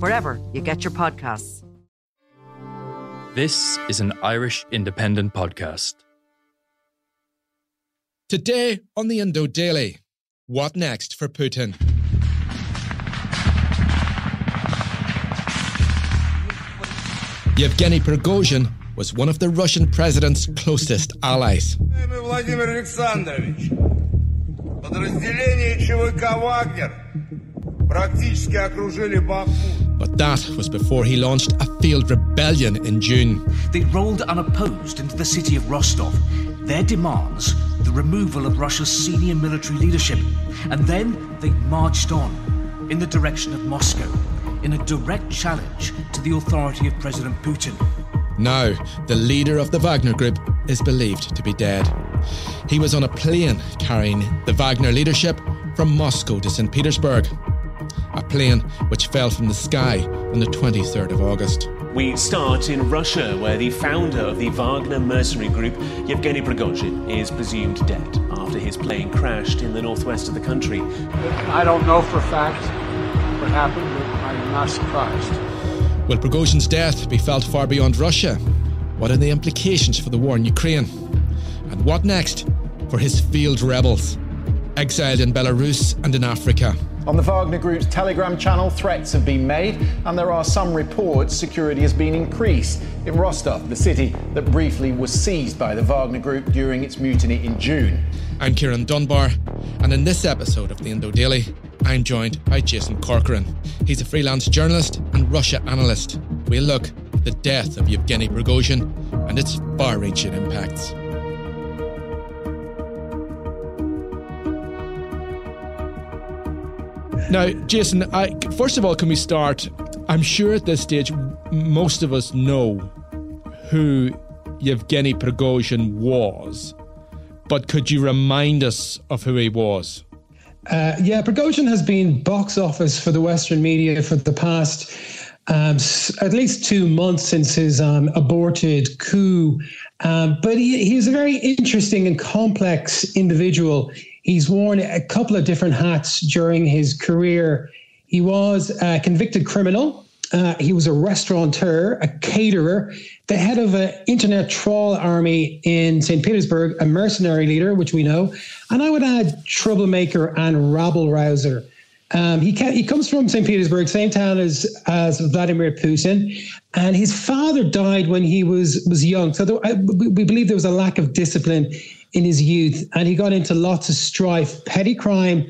wherever you get your podcasts. This is an Irish independent podcast. Today on the Indo Daily, what next for Putin? Yevgeny Prigozhin was one of the Russian president's closest allies. Vladimir Alexandrovich, подразделение ЧВК «Вагнер» практически окружили Баку. But that was before he launched a failed rebellion in June. They rolled unopposed into the city of Rostov. Their demands the removal of Russia's senior military leadership. And then they marched on in the direction of Moscow in a direct challenge to the authority of President Putin. Now, the leader of the Wagner Group is believed to be dead. He was on a plane carrying the Wagner leadership from Moscow to St. Petersburg a plane which fell from the sky on the 23rd of August. We start in Russia, where the founder of the Wagner mercenary group, Yevgeny Prigozhin, is presumed dead after his plane crashed in the northwest of the country. I don't know for a fact what happened, but I'm not surprised. Will Prigozhin's death be felt far beyond Russia? What are the implications for the war in Ukraine? And what next for his field rebels, exiled in Belarus and in Africa? On the Wagner Group's Telegram channel, threats have been made, and there are some reports security has been increased in Rostov, the city that briefly was seized by the Wagner Group during its mutiny in June. I'm Ciarán Dunbar, and in this episode of the Indo Daily, I'm joined by Jason Corcoran. He's a freelance journalist and Russia analyst. We'll look at the death of Yevgeny Prigozhin and its far reaching impacts. Now, Jason, I, first of all, can we start? I'm sure at this stage, most of us know who Yevgeny Prigozhin was, but could you remind us of who he was? Uh, yeah, Prigozhin has been box office for the Western media for the past um, at least two months since his um, aborted coup. Um, but he, he's a very interesting and complex individual. He's worn a couple of different hats during his career. He was a convicted criminal. Uh, he was a restaurateur, a caterer, the head of an internet troll army in St. Petersburg, a mercenary leader, which we know, and I would add troublemaker and rabble rouser. Um, he, he comes from St. Petersburg, same town as, as Vladimir Putin, and his father died when he was was young. So there, I, we, we believe there was a lack of discipline in his youth, and he got into lots of strife, petty crime,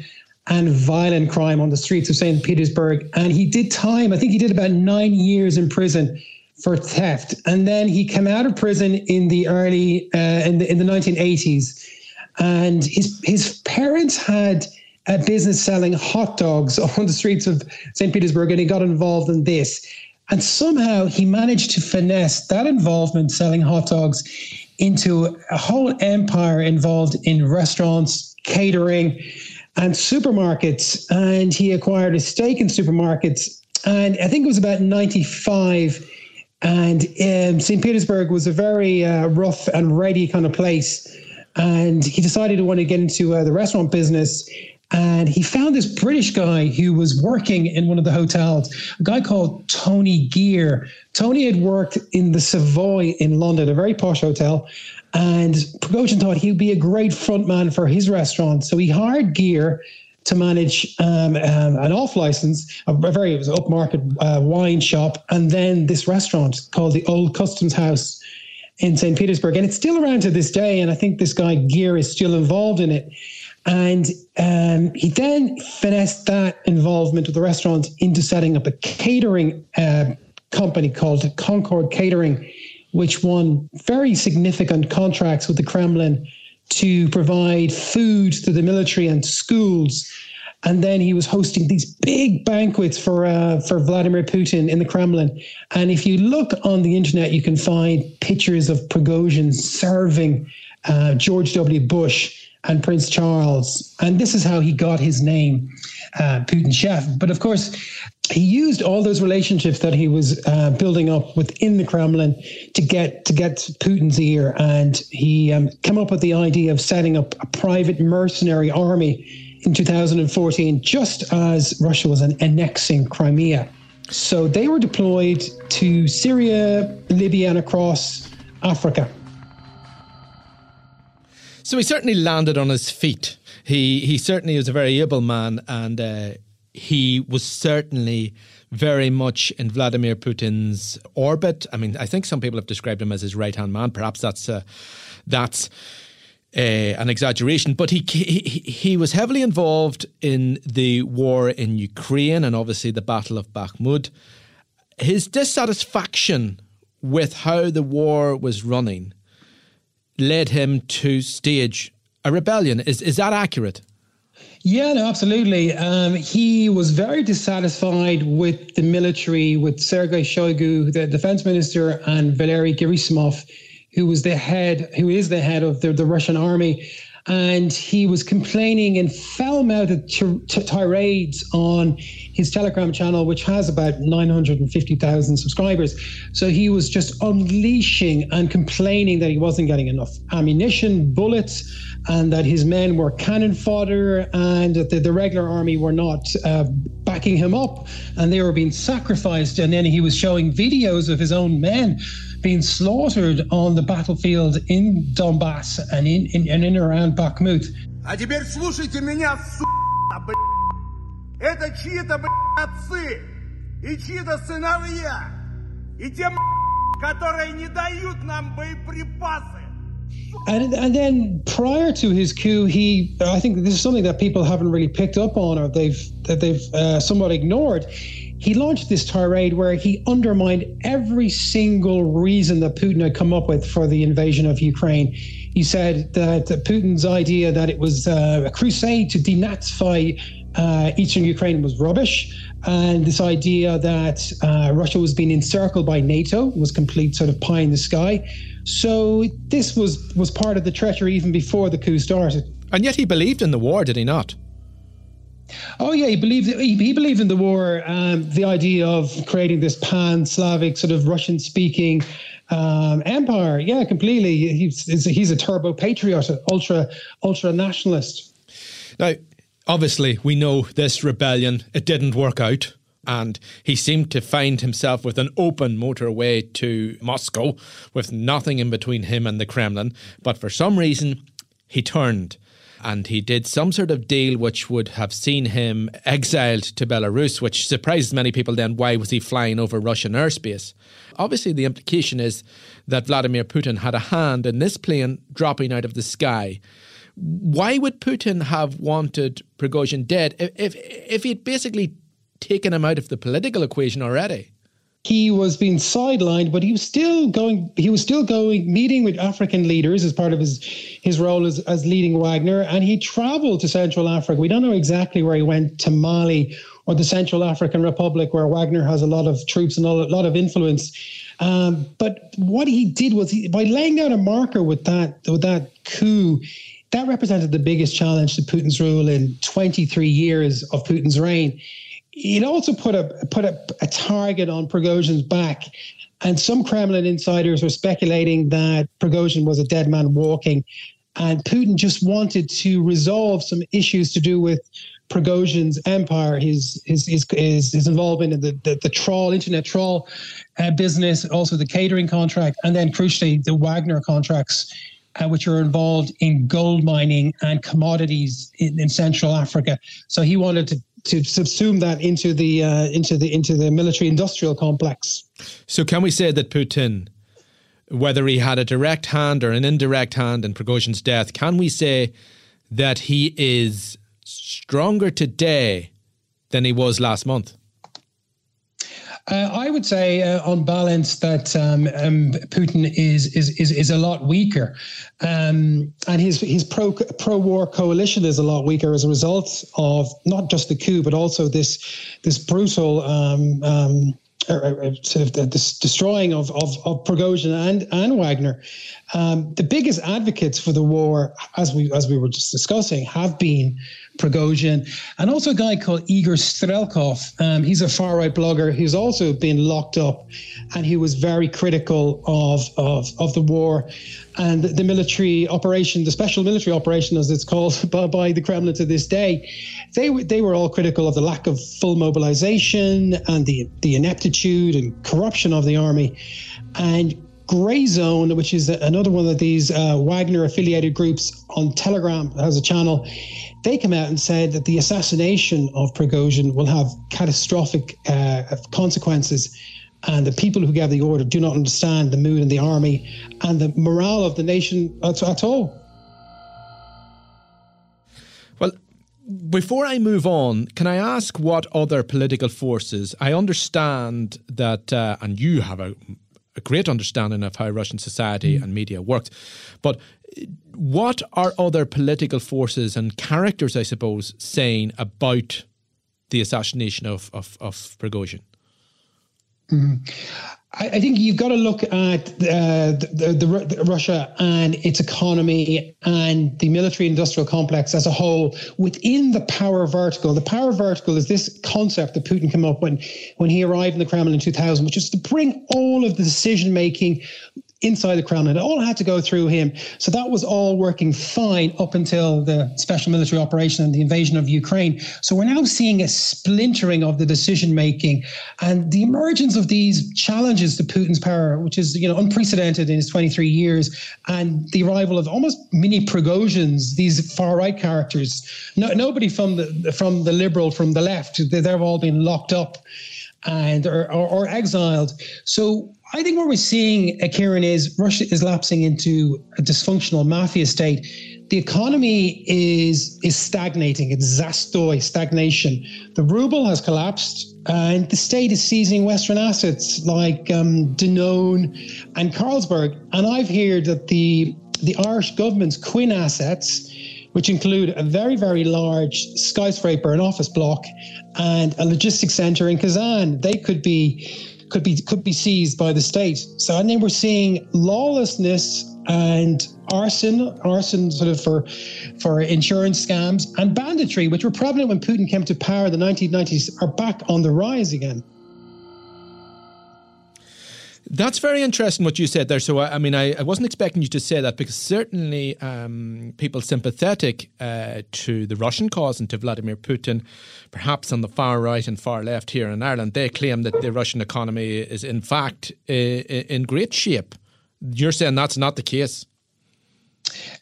and violent crime on the streets of St. Petersburg. And he did time. I think he did about nine years in prison for theft, and then he came out of prison in the early uh, in the in the 1980s, and his his parents had a business selling hot dogs on the streets of St. Petersburg, and he got involved in this. And somehow he managed to finesse that involvement selling hot dogs into a whole empire involved in restaurants, catering, and supermarkets. And he acquired a stake in supermarkets. And I think it was about 95. And um, St. Petersburg was a very uh, rough and ready kind of place. And he decided to want to get into uh, the restaurant business. And he found this British guy who was working in one of the hotels, a guy called Tony Gear. Tony had worked in the Savoy in London, a very posh hotel. And Prigozhin thought he'd be a great front man for his restaurant. So he hired Gear to manage um, um, an off license, a very it was upmarket uh, wine shop, and then this restaurant called the Old Customs House in St. Petersburg. And it's still around to this day. And I think this guy Gear is still involved in it. And um, he then finessed that involvement with the restaurant into setting up a catering uh, company called Concord Catering, which won very significant contracts with the Kremlin to provide food to the military and schools. And then he was hosting these big banquets for uh, for Vladimir Putin in the Kremlin. And if you look on the internet, you can find pictures of Prigozhin serving uh, George W. Bush and Prince Charles. And this is how he got his name, uh, Putin Chef. But of course, he used all those relationships that he was uh, building up within the Kremlin to get to get Putin's ear, and he um, came up with the idea of setting up a private mercenary army in 2014, just as Russia was annexing Crimea. So they were deployed to Syria, Libya, and across Africa. So he certainly landed on his feet. He he certainly was a very able man, and uh, he was certainly very much in Vladimir Putin's orbit. I mean, I think some people have described him as his right hand man. Perhaps that's uh, that's. Uh, an exaggeration, but he, he he was heavily involved in the war in Ukraine and obviously the Battle of Bakhmut. His dissatisfaction with how the war was running led him to stage a rebellion. Is is that accurate? Yeah, no, absolutely. Um, he was very dissatisfied with the military, with Sergei Shoigu, the defense minister, and Valery Gerasimov, who was the head, who is the head of the, the Russian army. And he was complaining in foul-mouthed t- t- tirades on his Telegram channel, which has about 950,000 subscribers. So he was just unleashing and complaining that he wasn't getting enough ammunition, bullets, and that his men were cannon fodder, and that the, the regular army were not uh, backing him up, and they were being sacrificed. And then he was showing videos of his own men being slaughtered on the battlefield in Donbass and in, in, and in around Bakhmut. А теперь слушайте меня, Это чьи-то, отцы и чьи-то сыновья. И те, которые не дают нам боеприпасы. And, and then prior to his coup, he I think this is something that people haven't really picked up on or they've that they've uh, somewhat ignored. He launched this tirade where he undermined every single reason that Putin had come up with for the invasion of Ukraine. He said that Putin's idea that it was uh, a crusade to denazify uh, eastern Ukraine was rubbish. And this idea that uh, Russia was being encircled by NATO was complete sort of pie in the sky. So this was was part of the treachery even before the coup started. And yet he believed in the war, did he not? Oh yeah, he believed he, he believed in the war. Um, the idea of creating this pan-Slavic sort of Russian-speaking um, empire. Yeah, completely. He's he's a turbo patriot, ultra ultra nationalist. Now, obviously, we know this rebellion, it didn't work out. And he seemed to find himself with an open motorway to Moscow with nothing in between him and the Kremlin. But for some reason, he turned and he did some sort of deal which would have seen him exiled to Belarus, which surprised many people then. Why was he flying over Russian airspace? Obviously, the implication is that Vladimir Putin had a hand in this plane dropping out of the sky why would Putin have wanted Prigozhin dead if, if, if he'd basically taken him out of the political equation already? he was being sidelined, but he was still going. He was still going, meeting with African leaders as part of his his role as, as leading Wagner, and he travelled to Central Africa. We don't know exactly where he went to Mali or the Central African Republic, where Wagner has a lot of troops and a lot of influence. Um, but what he did was he, by laying down a marker with that with that coup, that represented the biggest challenge to Putin's rule in 23 years of Putin's reign. It also put a put a, a target on Prigozhin's back, and some Kremlin insiders were speculating that Prigozhin was a dead man walking, and Putin just wanted to resolve some issues to do with Prigozhin's empire, his his his his, his involvement in the, the, the internet troll uh, business, also the catering contract, and then crucially the Wagner contracts uh, which are involved in gold mining and commodities in, in Central Africa. So he wanted to to subsume that into the uh, into the into the military industrial complex. So can we say that Putin, whether he had a direct hand or an indirect hand in Prigozhin's death, can we say that he is stronger today than he was last month? Uh, I would say, uh, on balance, that um, um, Putin is, is is is a lot weaker, um, and his his pro pro war coalition is a lot weaker as a result of not just the coup, but also this this brutal. Um, um, uh, uh, sort of the, destroying of, of, of Prigozhin and, and Wagner. Um, the biggest advocates for the war, as we as we were just discussing, have been Prigozhin, and also a guy called Igor Strelkov. Um, he's a far right blogger who's also been locked up, and he was very critical of of, of the war and the military operation, the special military operation, as it's called by, by the Kremlin to this day. They they were all critical of the lack of full mobilization and the the ineptitude and corruption of the army, and Grayzone, which is another one of these uh, Wagner affiliated groups on Telegram, has a channel they came out and said that the assassination of Prigozhin will have catastrophic uh, consequences. And the people who gave the order do not understand the mood in the army and the morale of the nation at, at all. Well, before I move on, can I ask what other political forces? I understand that, uh, and you have a, a, great understanding of how Russian society mm. and media works, but what are other political forces and characters, I suppose, saying about the assassination of, of, of Prigozhin? Mm-hmm. I, I, think you've got to look at uh, the, the, the, Russia and its economy and the military-industrial complex as a whole within the power vertical. The power vertical is this concept that Putin came up when when he arrived in the Kremlin in 2000, which is to bring all of the decision making inside the Kremlin. It all had to go through him. So that was all working fine up until the special military operation and the invasion of Ukraine. So we're now seeing a splintering of the decision making and the emergence of these challenges to Putin's power, which is you know unprecedented in his 23 years, and the arrival of almost mini Prigozhins, these far right characters. No, nobody from the from the liberal from the left. They've all been locked up and or, or, or exiled. So I think what we're seeing, uh, Ciarán, is Russia is lapsing into a dysfunctional mafia state. The economy is is stagnating. It's zastoi, stagnation. The ruble has collapsed, and the state is seizing Western assets like um, Danone and Carlsberg. And I've heard that the the Irish government's Quinn assets, which include a very very large skyscraper, an office block, and a logistics center in Kazan, they could be could be could be seized by the state. So and then we're seeing lawlessness and arson, arson sort of for for insurance scams and banditry, which were prevalent when Putin came to power in the 1990s, are back on the rise again. That's very interesting what you said there. So, I, mean, I, I, wasn't expecting you to say that because certainly um, people sympathetic uh, to the Russian cause and to Vladimir Putin, perhaps on the far right and far left here in Ireland, they claim that the Russian economy is in fact in great shape. You're saying that's not the case.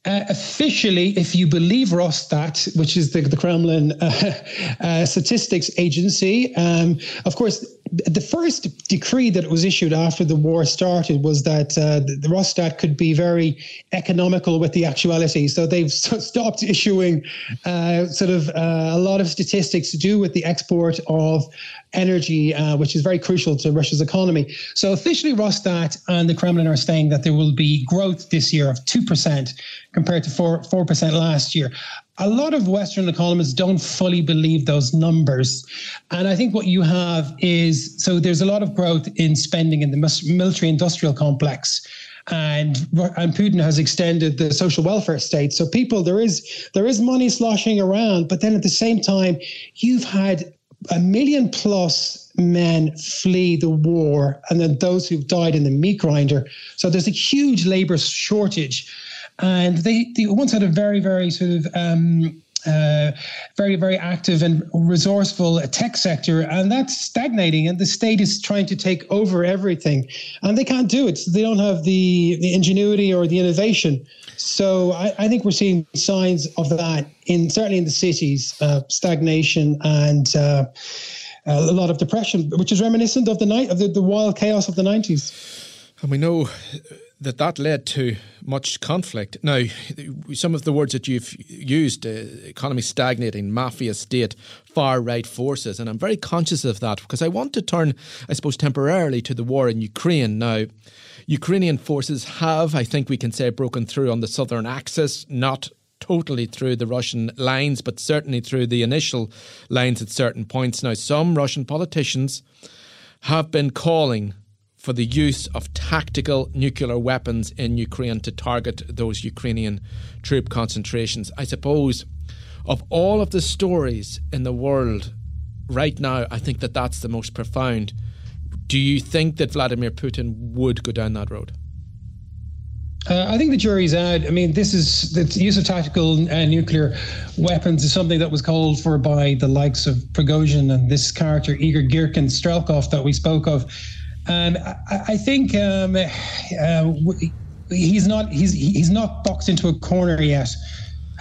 Uh, officially, if you believe Rosstat, which is the, the Kremlin uh, uh, statistics agency, um, of course, the first decree that was issued after the war started was that uh, the, Rosstat could be very economical with the actuality. So they've stopped issuing uh, sort of uh, a lot of statistics to do with the export of energy, uh, which is very crucial to Russia's economy. So officially, Rosstat and the Kremlin are saying that there will be growth this year of 2% compared to 4, 4% last year. A lot of Western economists don't fully believe those numbers. And I think what you have is so there's a lot of growth in spending in the military industrial complex and and Putin has extended the social welfare state. So people, there is there is money sloshing around, but then at the same time, you've had a million plus men flee the war, and then those who've died in the meat grinder. So there's a huge labor shortage, and they, they once had a very very sort of um, uh, very, very active and resourceful tech sector, and that's stagnating. And the state is trying to take over everything, and they can't do it. So they don't have the, the ingenuity or the innovation. So I, I think we're seeing signs of that in certainly in the cities, uh, stagnation and. Uh, a lot of depression, which is reminiscent of the night of the, the wild chaos of the nineties. And we know that that led to much conflict. Now, some of the words that you've used, uh, economy stagnating, mafia state, far right forces, and I'm very conscious of that because I want to turn, I suppose, temporarily to the war in Ukraine. Now, Ukrainian forces have, I think we can say, broken through on the southern axis, not totally through the Russian lines, but certainly through the initial lines at certain points. Now, some Russian politicians have been calling for the use of tactical nuclear weapons in Ukraine to target those Ukrainian troop concentrations. I suppose of all of the stories in the world right now, I think that that's the most profound. Do you think that Vladimir Putin would go down that road? Uh, I think the jury's out. I mean, this is the use of tactical uh, nuclear weapons is something that was called for by the likes of Prigozhin and this character Igor Girkin Strelkov that we spoke of and I, I think um, uh, he's not he's he's not boxed into a corner yet.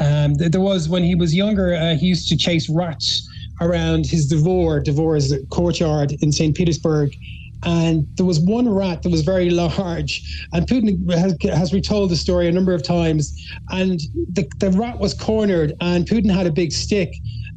Um, there was when he was younger, uh, he used to chase rats around his is a courtyard in St. Petersburg. And there was one rat that was very large, and Putin has, has retold the story a number of times. And the, the rat was cornered, and Putin had a big stick,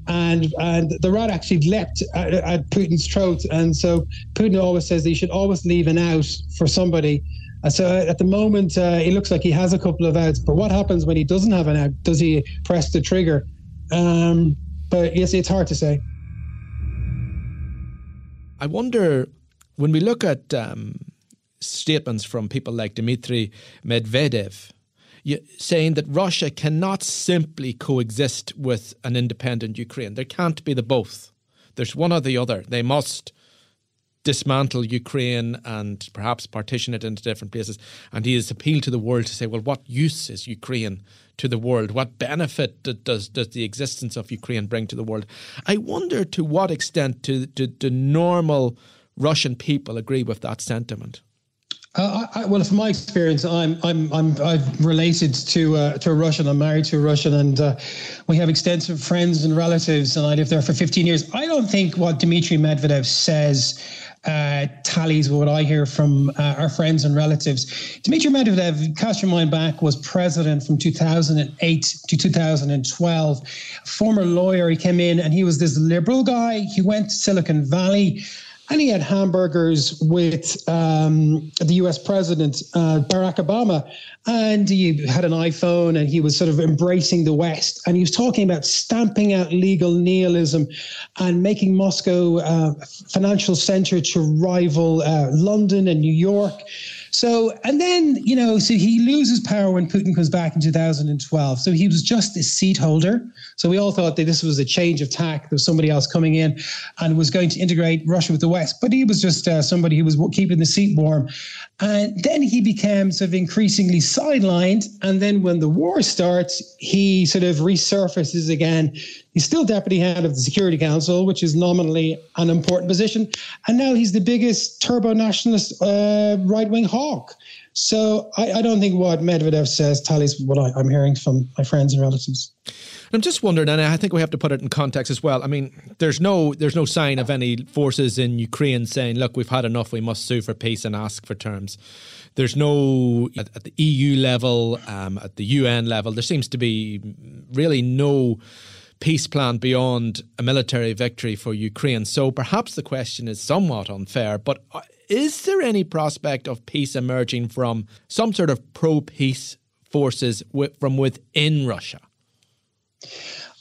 and and the rat actually leapt at, at, Putin's throat. And so Putin always says that you should always leave an out for somebody. Uh, so at the moment, uh, it looks like he has a couple of outs. But what happens when he doesn't have an out? Does he press the trigger? Um, but yes, it's hard to say. I wonder when we look at um, statements from people like Dmitry Medvedev saying that Russia cannot simply coexist with an independent Ukraine. There can't be the both. There's one or the other. They must dismantle Ukraine and perhaps partition it into different places. And he has appealed to the world to say, well, what use is Ukraine to the world? What benefit does does the existence of Ukraine bring to the world? I wonder to what extent do, do, do normal Russian people agree with that sentiment. Uh, I, well, from my experience, I'm I'm I'm I've related to uh, to a Russian. I'm married to a Russian, and uh, we have extensive friends and relatives. And I lived there for 15 years. I don't think what Dmitry Medvedev says uh, tallies with what I hear from uh, our friends and relatives. Dmitry Medvedev, cast your mind back, was president from 2008 to 2012. Former lawyer, he came in and he was this liberal guy. He went to Silicon Valley and he had hamburgers with um, the US president, uh, Barack Obama. And he had an iPhone and he was sort of embracing the West. And he was talking about stamping out legal nihilism and making Moscow a financial center to rival uh, London and New York. So, and then, you know, so he loses power when Putin comes back in 2012. So he was just this seat holder. So we all thought that this was a change of tack. There was somebody else coming in and was going to integrate Russia with the West. But he was just uh, somebody who was keeping the seat warm. And then he became sort of increasingly sidelined. And then when the war starts, he sort of resurfaces again He's still deputy head of the Security Council, which is nominally an important position. And now he's the biggest turbo nationalist uh, right wing hawk. So I, I, don't think what Medvedev says tallies what I, I'm hearing from my friends and relatives. I'm just wondering, and I think we have to put it in context as well. I mean, there's no there's no sign of any forces in Ukraine saying, "Look, we've had enough. We must sue for peace and ask for terms." There's no at, at the EU level, um, at the UN level. There seems to be really no peace plan beyond a military victory for Ukraine. So perhaps the question is somewhat unfair, but is there any prospect of peace emerging from some sort of pro peace forces from within Russia?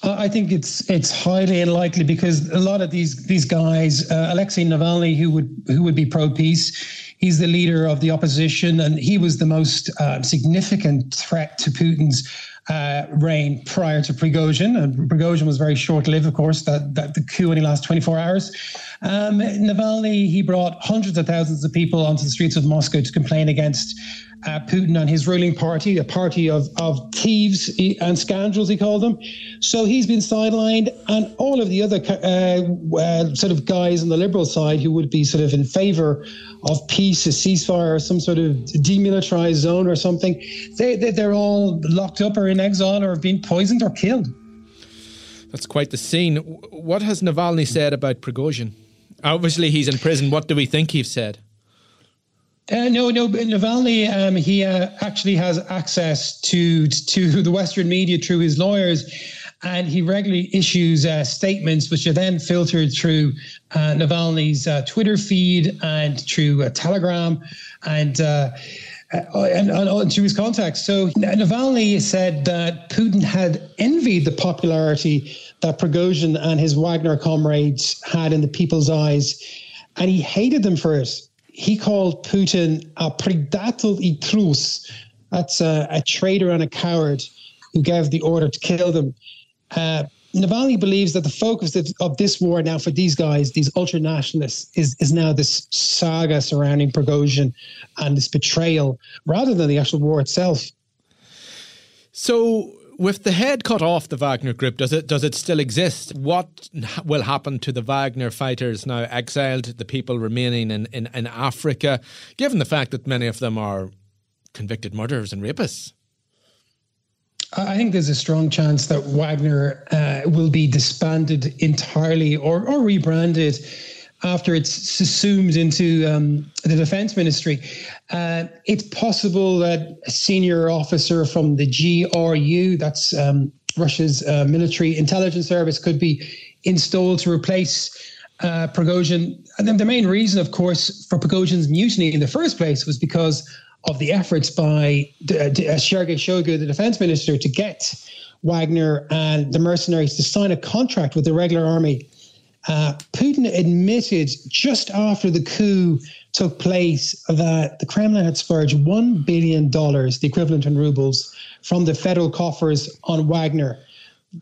Uh, I think it's it's highly unlikely because a lot of these these guys, uh, Alexei Navalny, who would who would be pro peace, he's the leader of the opposition, and he was the most uh, significant threat to Putin's uh, reign prior to Prigozhin. And Prigozhin was very short lived, of course, that, that the coup only lasted 24 hours. Um, Navalny, he brought hundreds of thousands of people onto the streets of Moscow to complain against uh, Putin and his ruling party, a party of, of thieves and scoundrels, he called them. So he's been sidelined, and all of the other uh, uh, sort of guys on the liberal side who would be sort of in favor of peace, a ceasefire, or some sort of demilitarized zone or something, they, they, they're all locked up or in exile or have been poisoned or killed. That's quite the scene. What has Navalny said about Prigozhin? Obviously, he's in prison. What do we think he's said? Uh, no, no. Navalny, um, he uh, actually has access to to the Western media through his lawyers, and he regularly issues uh, statements which are then filtered through uh, Navalny's uh, Twitter feed and through uh, Telegram, and. And, and, to his contacts. So Navalny said that Putin had envied the popularity that Prigozhin and his Wagner comrades had in the people's eyes, and he hated them for it he called Putin a predator i trus. That's a, a, traitor and a coward who gave the order to kill them. Uh, Navalny believes that the focus of, of, this war now for these guys, these ultra nationalists, is, is now this saga surrounding Prigozhin and this betrayal rather than the actual war itself. So, with the head cut off the Wagner group, does it does it still exist? What will happen to the Wagner fighters now exiled, the people remaining in, in, in Africa, given the fact that many of them are convicted murderers and rapists? I think there's a strong chance that Wagner uh, will be disbanded entirely or, or rebranded after it's subsumed into um, the defense ministry. Uh, it's possible that a senior officer from the GRU, that's um, Russia's uh, military intelligence service, could be installed to replace uh, Prigozhin. And then the main reason, of course, for Prigozhin's mutiny in the first place was because of the efforts by uh, Sergei Shoigu, the defense minister, to get Wagner and the mercenaries to sign a contract with the regular army uh, Putin admitted just after the coup took place that the Kremlin had spurged $1 billion, the equivalent in rubles, from the federal coffers on Wagner.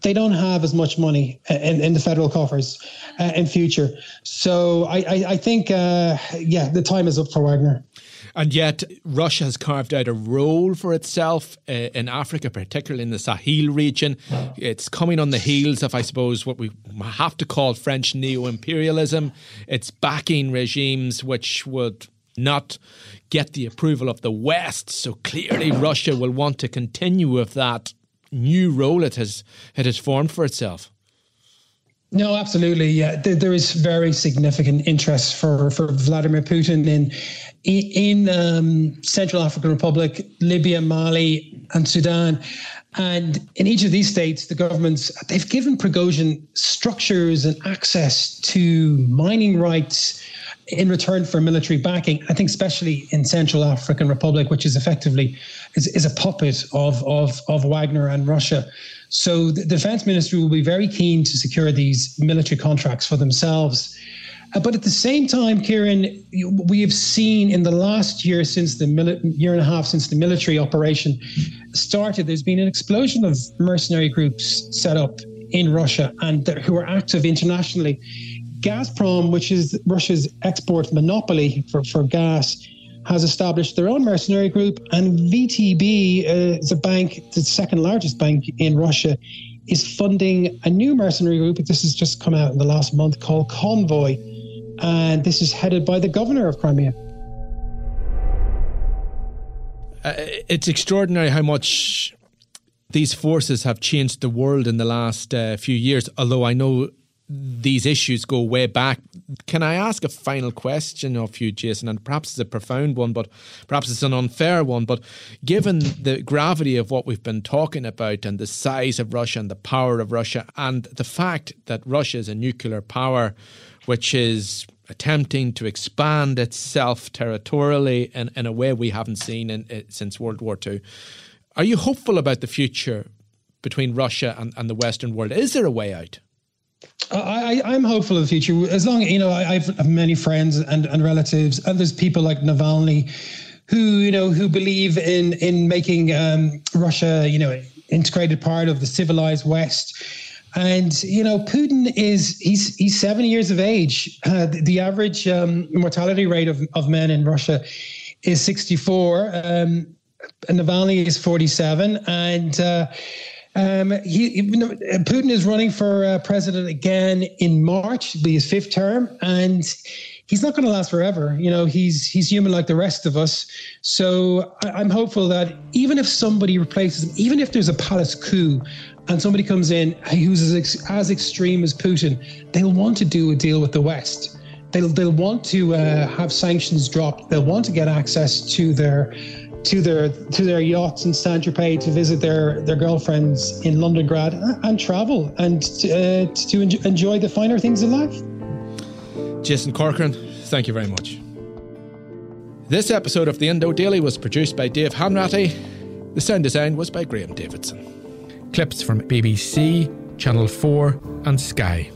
They don't have as much money in, in the federal coffers uh, in future. So I, I, I think, uh, yeah, the time is up for Wagner. And yet, Russia has carved out a role for itself uh, in Africa, particularly in the Sahel region. It's coming on the heels of, I suppose, what we have to call French neo imperialism. It's backing regimes which would not get the approval of the West. So clearly, Russia will want to continue with that new role it has, it has formed for itself. No, absolutely. Yeah, there is very significant interest for, for Vladimir Putin in in um, Central African Republic, Libya, Mali, and Sudan. And in each of these states, the governments they've given Prigozhin structures and access to mining rights in return for military backing. I think especially in Central African Republic, which is effectively is, is a puppet of, of of Wagner and Russia. So the defense ministry will be very keen to secure these military contracts for themselves uh, but at the same time, Ciarán, we have seen in the last year since the mili- year and a half since the military operation started, there's been an explosion of mercenary groups set up in Russia and who are active internationally. Gazprom, which is Russia's export monopoly for, for gas, has established their own mercenary group, and VTB uh, is a bank, the second largest bank in Russia, is funding a new mercenary group. This has just come out in the last month called Convoy and this is headed by the governor of Crimea. Uh, it's extraordinary how much these forces have changed the world in the last uh, few years, although I know these issues go way back. Can I ask a final question of you, Jason? And perhaps it's a profound one, but perhaps it's an unfair one. But given the gravity of what we've been talking about and the size of Russia and the power of Russia, and the fact that Russia is a nuclear power, which is attempting to expand itself territorially in, in a way we haven't seen in, in, since World War II. Are you hopeful about the future between Russia and, and the Western world? Is there a way out? I, I'm hopeful of the future. As long you know, I, have many friends and, and relatives, and there's people like Navalny, who you know who believe in in making um, Russia, you know, integrated part of the civilized West And you know, Putin is he's he's seventy years of age. Uh, the, the, average um, mortality rate of, of men in Russia is sixty four. Um, Navalny is forty seven, and uh, um, he, Putin is running for uh, president again in March, be his fifth term, and he's not going to last forever. You know, he's he's human like the rest of us. So I, am hopeful that even if somebody replaces him, even if there's a palace coup, and somebody comes in who's as, as extreme as Putin, they'll want to do a deal with the West. They'll they'll want to uh, have sanctions dropped. They'll want to get access to their to their to their yachts in Saint Tropez to visit their their girlfriends in Londongrad and travel and to, uh, to enjoy the finer things in life. Jason Corcoran, thank you very much. This episode of the Indo Daily was produced by Dave Hanratty. The sound design was by Graham Davidson. Clips from BBC, Channel 4, and Sky.